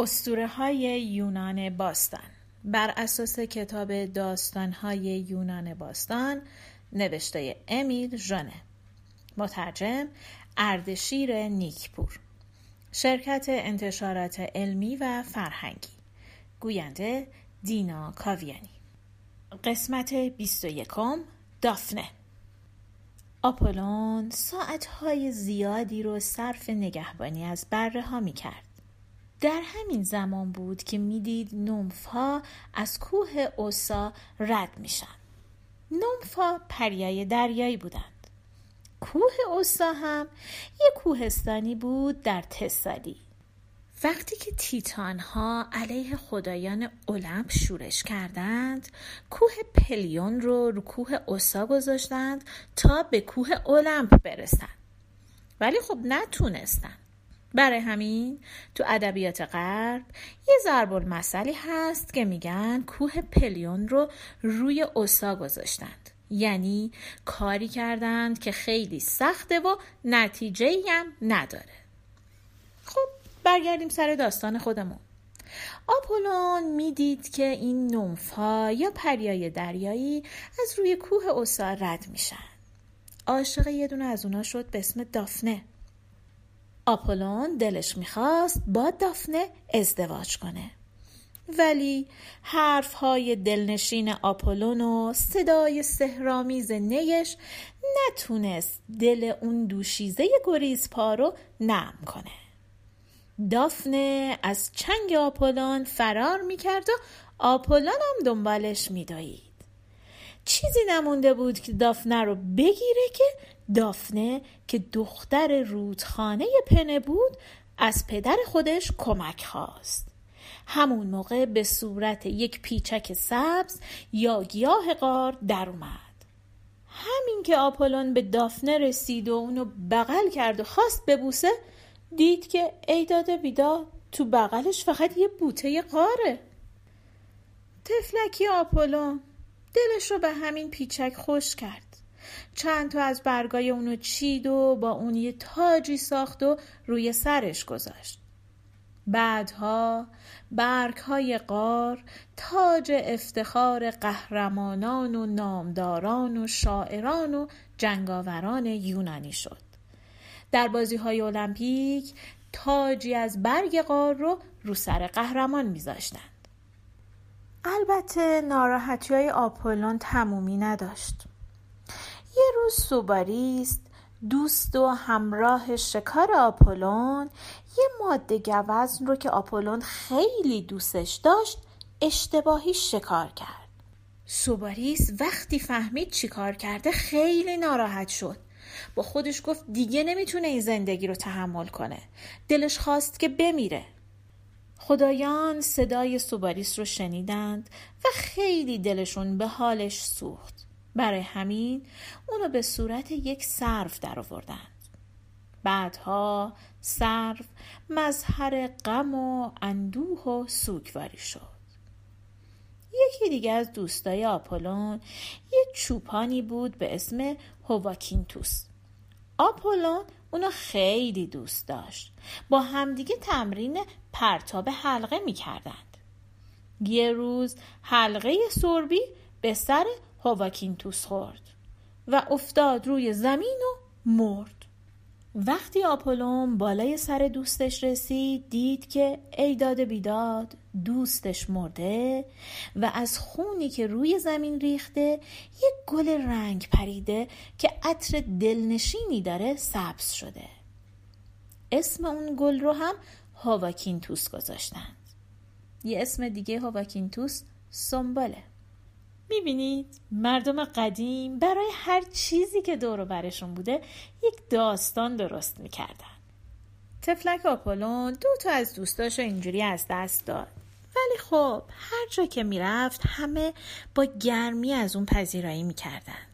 استوره های یونان باستان. بر اساس کتاب داستان های یونان باستان نوشته امیل ژانه مترجم اردشیر نیکپور. شرکت انتشارات علمی و فرهنگی. گوینده دینا کاویانی. قسمت 21 دافنه. آپولون ساعتهای زیادی رو صرف نگهبانی از بره ها می کرد. در همین زمان بود که می‌دید نمف ها از کوه اوسا رد میشن. نمف ها پریای دریایی بودند. کوه اوسا هم یک کوهستانی بود در تسالی. وقتی که تیتان ها علیه خدایان اولمپ شورش کردند کوه پلیون رو رو کوه اوسا گذاشتند تا به کوه اولمپ برسند ولی خب نتونستند برای همین تو ادبیات غرب یه ضرب المثلی هست که میگن کوه پلیون رو روی اوسا گذاشتند. یعنی کاری کردند که خیلی سخته و نتیجه هم نداره. خب برگردیم سر داستان خودمون. آپولون می‌دید که این نمفا یا پریای دریایی از روی کوه اوسا رد میشن. عاشق یه دونه از اونا شد به اسم دافنه. آپولون دلش می‌خواست با دافنه ازدواج کنه. ولی حرف های دلنشین آپولون و صدای سهرامیز نیش نتونست دل اون دوشیزه گریز پا رو نرم کنه. دافنه از چنگ آپولون فرار می‌کرد و آپولون هم دنبالش میدایید چیزی نمونده بود که دافنه رو بگیره که دافنه که دختر رودخانه پنه بود از پدر خودش کمک خواست. همون موقع به صورت یک پیچک سبز یا گیاه غار در اومد. همین که آپولون به دافنه رسید و اونو بغل کرد و خواست ببوسه دید که ایداد بیداد تو بغلش فقط یه بوته قاره تفلکی آپولون دلش رو به همین پیچک خوش کرد. چند تا از برگای اونو چید و با اون یه تاجی ساخت و روی سرش گذاشت. بعدها برگ های قار تاج افتخار قهرمانان و نامداران و شاعران و جنگاوران یونانی شد. در بازی های المپیک تاجی از برگ قار رو رو سر قهرمان میذاشتند البته ناراحتی های آپولون تمومی نداشت. یه روز سوباریست دوست و همراه شکار آپولون یه ماده گوزن رو که آپولون خیلی دوستش داشت اشتباهی شکار کرد. سوباریس وقتی فهمید چی کار کرده خیلی ناراحت شد. با خودش گفت دیگه نمی‌تونه این زندگی رو تحمل کنه. دلش خواست که بمیره. خدایان صدای سوباریس رو شنیدند و خیلی دلشون به حالش سوخت. برای همین اونو به صورت یک صرف در آوردند. بعدها صرف مظهر غم و اندوه و سوگواری شد. یکی دیگه از دوستای آپولون یه چوپانی بود به اسم هواکینتوس. آپولون اونو خیلی دوست داشت. با همدیگه تمرین پرتاب حلقه می‌کردند. یه روز حلقه سربی به سر هواکینتوس خورد و افتاد روی زمین و مرد. وقتی آپولون بالای سر دوستش رسید دید که ایداد بیداد دوستش مرده و از خونی که روی زمین ریخته یک گل رنگ پریده که عطر دلنشینی داره سبز شده. اسم اون گل رو هم هاواکینتوس گذاشتند. یه اسم دیگه هاواکینتوس سنباله می‌بینید مردم قدیم برای هر چیزی که دور برشون بوده یک داستان درست می‌کردن. تفلک آپولون دو تا از دوستاشو اینجوری از دست داد. ولی خب هر جا که می‌رفت همه با گرمی از اون پذیرایی می‌کردند.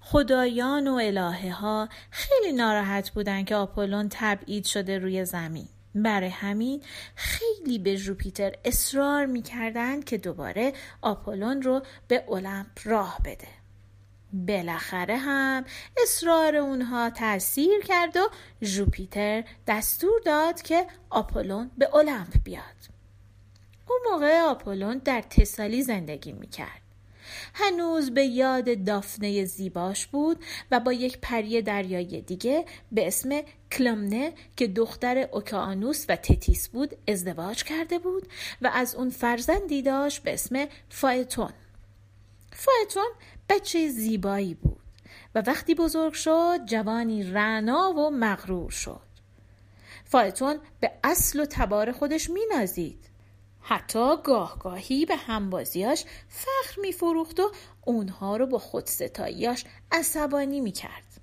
خدایان و الهه ها خیلی ناراحت بودن که آپولون تبعید شده روی زمین. برای همین خیلی به جوپیتر اصرار می‌کردند که دوباره آپولون رو به المپ راه بده. بالاخره هم اصرار اونها تاثیر کرد و ژوپیتر دستور داد که آپولون به المپ بیاد. اون موقع آپولون در تسالی زندگی می‌کرد. هنوز به یاد دافنه زیباش بود و با یک پری دریایی دیگه به اسم کلمنه که دختر اوکانوس و تتیس بود ازدواج کرده بود و از اون فرزندی داشت به اسم فایتون. فایتون بچه زیبایی بود و وقتی بزرگ شد جوانی رعنا و مغرور شد. فایتون به اصل و تبار خودش مینازید. حتی گاهگاهی به همبازیاش فخر میفروخت و اونها رو با خودستاییاش عصبانی می‌کرد.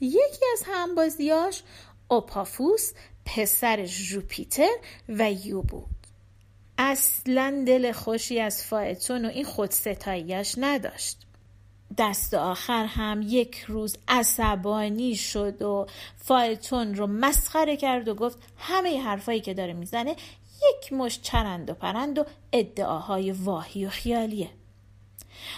یکی از همبازیاش اوپافوس پسر ژوپیتر و یو بود. اصلا دل خوشی از فایتون و این خودستاییاش نداشت. دست آخر هم یک روز عصبانی شد و فایتون رو مسخره کرد و گفت همه حرفایی که داره می‌زنه یک مشت چرند و پرند و ادعاهای واهی و خیالیه.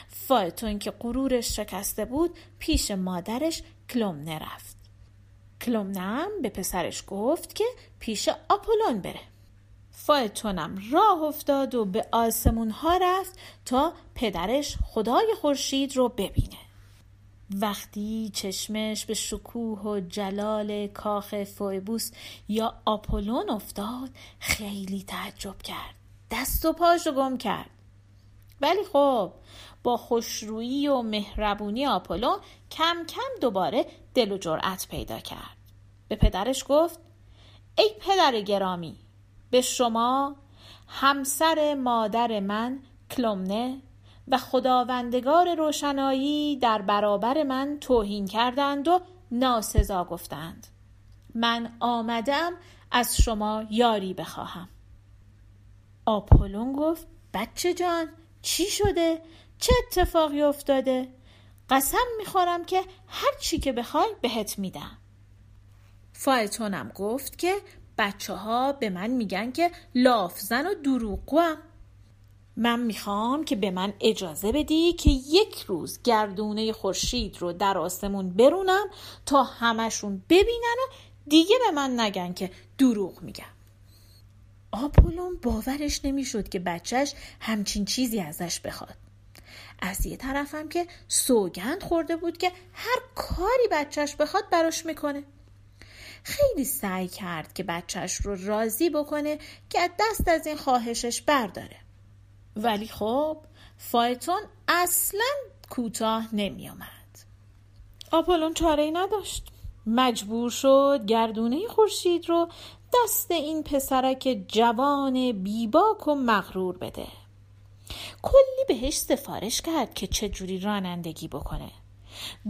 فایتون که غرورش شکسته بود پیش مادرش کلومنه رفت. کلومنه به پسرش گفت که پیش آپولون بره. فایتونم راه افتاد و به آسمون ها رفت تا پدرش خدای خورشید رو ببینه. وقتی چشمش به شکوه و جلال کاخ فویبوس یا آپولون افتاد خیلی تعجب کرد. دست و پاشو گم کرد. ولی خب با خوشرویی و مهربونی آپولون کم کم دوباره دل و جرأت پیدا کرد. به پدرش گفت ای پدر گرامی به شما همسر مادر من کلومنه و خداوندگار روشنایی در برابر من توهین کردند و ناسزا گفتند من آمدم از شما یاری بخواهم آپولون گفت بچه جان چی شده؟ چه اتفاقی افتاده؟ قسم می‌خورم که هر چی که بخوای بهت میدم فایتونم گفت که بچه ها به من میگن که لافزن و دروغگوام من می‌خوام که به من اجازه بدی که یک روز گردونه خورشید رو در آسمون برونم تا همشون ببینن و دیگه به من نگن که دروغ میگم. آپولون باورش نمی‌شد که بچهش همچین چیزی ازش بخواد. از یه طرفم که سوگند خورده بود که هر کاری بچهش بخواد براش می‌کنه. خیلی سعی کرد که بچهش رو راضی بکنه که دست از این خواهشش برداره. ولی خب فایتون اصلا کوتاه نمی آمد. آپولون چاره ای نداشت. مجبور شد گردونه خورشید رو دست این پسرک جوان بیباک و مغرور بده. کلی بهش سفارش کرد که چجوری رانندگی بکنه.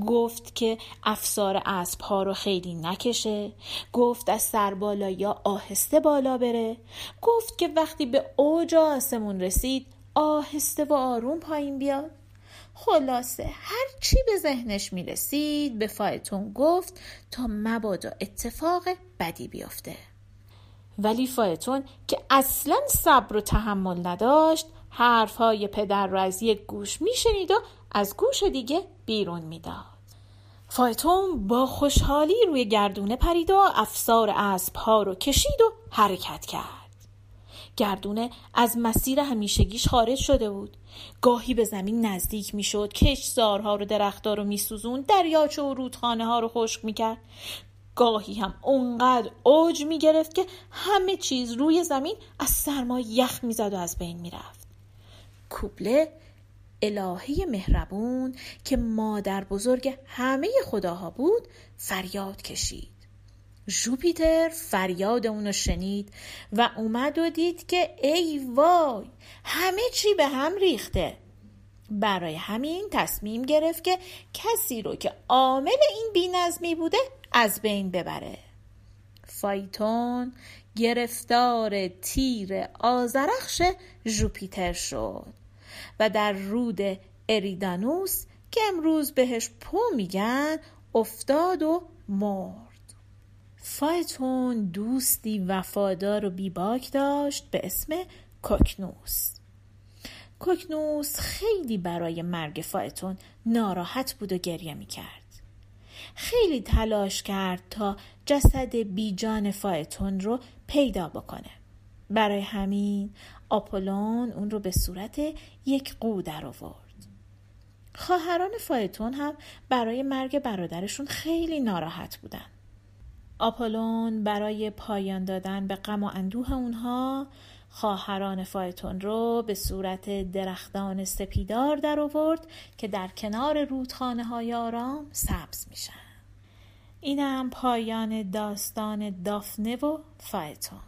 گفت که افسار اسب ها رو خیلی نکشه. گفت از سر بالا یا آهسته بالا بره. گفت که وقتی به اوج آسمون رسید آهسته و آروم پایین بیاد. خلاصه هر چی به ذهنش می رسید به فایتون گفت تا مبادا اتفاق بدی بیفته. ولی فایتون که اصلا صبر و تحمل نداشت حرفهای پدر را از یک گوش میشنید و از گوش دیگه بیرون می‌داد. فایتون با خوشحالی روی گردونه پرید و افسار اسب ها رو کشید و حرکت کرد. گردونه از مسیر همیشگیش خارج شده بود. گاهی به زمین نزدیک می‌شد کشزارها رو درختها رو میسوزون دریاچه و رودخانه ها رو خشک می‌کرد. گاهی هم اونقدر اوج می‌گرفت که همه چیز روی زمین از سرما یخ می‌زد و از بین می‌رفت. کوبله الهی مهربون که مادر بزرگ همه خداها بود فریاد کشید. ژوپیتر فریاد اونو شنید و اومد و دید که ای وای همه چی به هم ریخته. برای همین تصمیم گرفت که کسی رو که عامل این بینظمی بوده از بین ببره. فایتون گرفتار تیر آزرخش ژوپیتر شد. و در رود اریدانوس که امروز بهش پو میگن افتاد و مرد فایتون دوستی وفادار و بیباک داشت به اسم کوکنوس کوکنوس خیلی برای مرگ فایتون ناراحت بود و گریه می کرد. خیلی تلاش کرد تا جسد بیجان فایتون رو پیدا بکنه. برای همین آپولون اون رو به صورت یک قو در آورد. خواهران فایتون هم برای مرگ برادرشون خیلی ناراحت بودن. آپولون برای پایان دادن به غم و اندوه اونها خواهران فایتون رو به صورت درختان سپیدار در آورد که در کنار رودخانه های آرام سبز میشن اینم پایان داستان دافنه و فایتون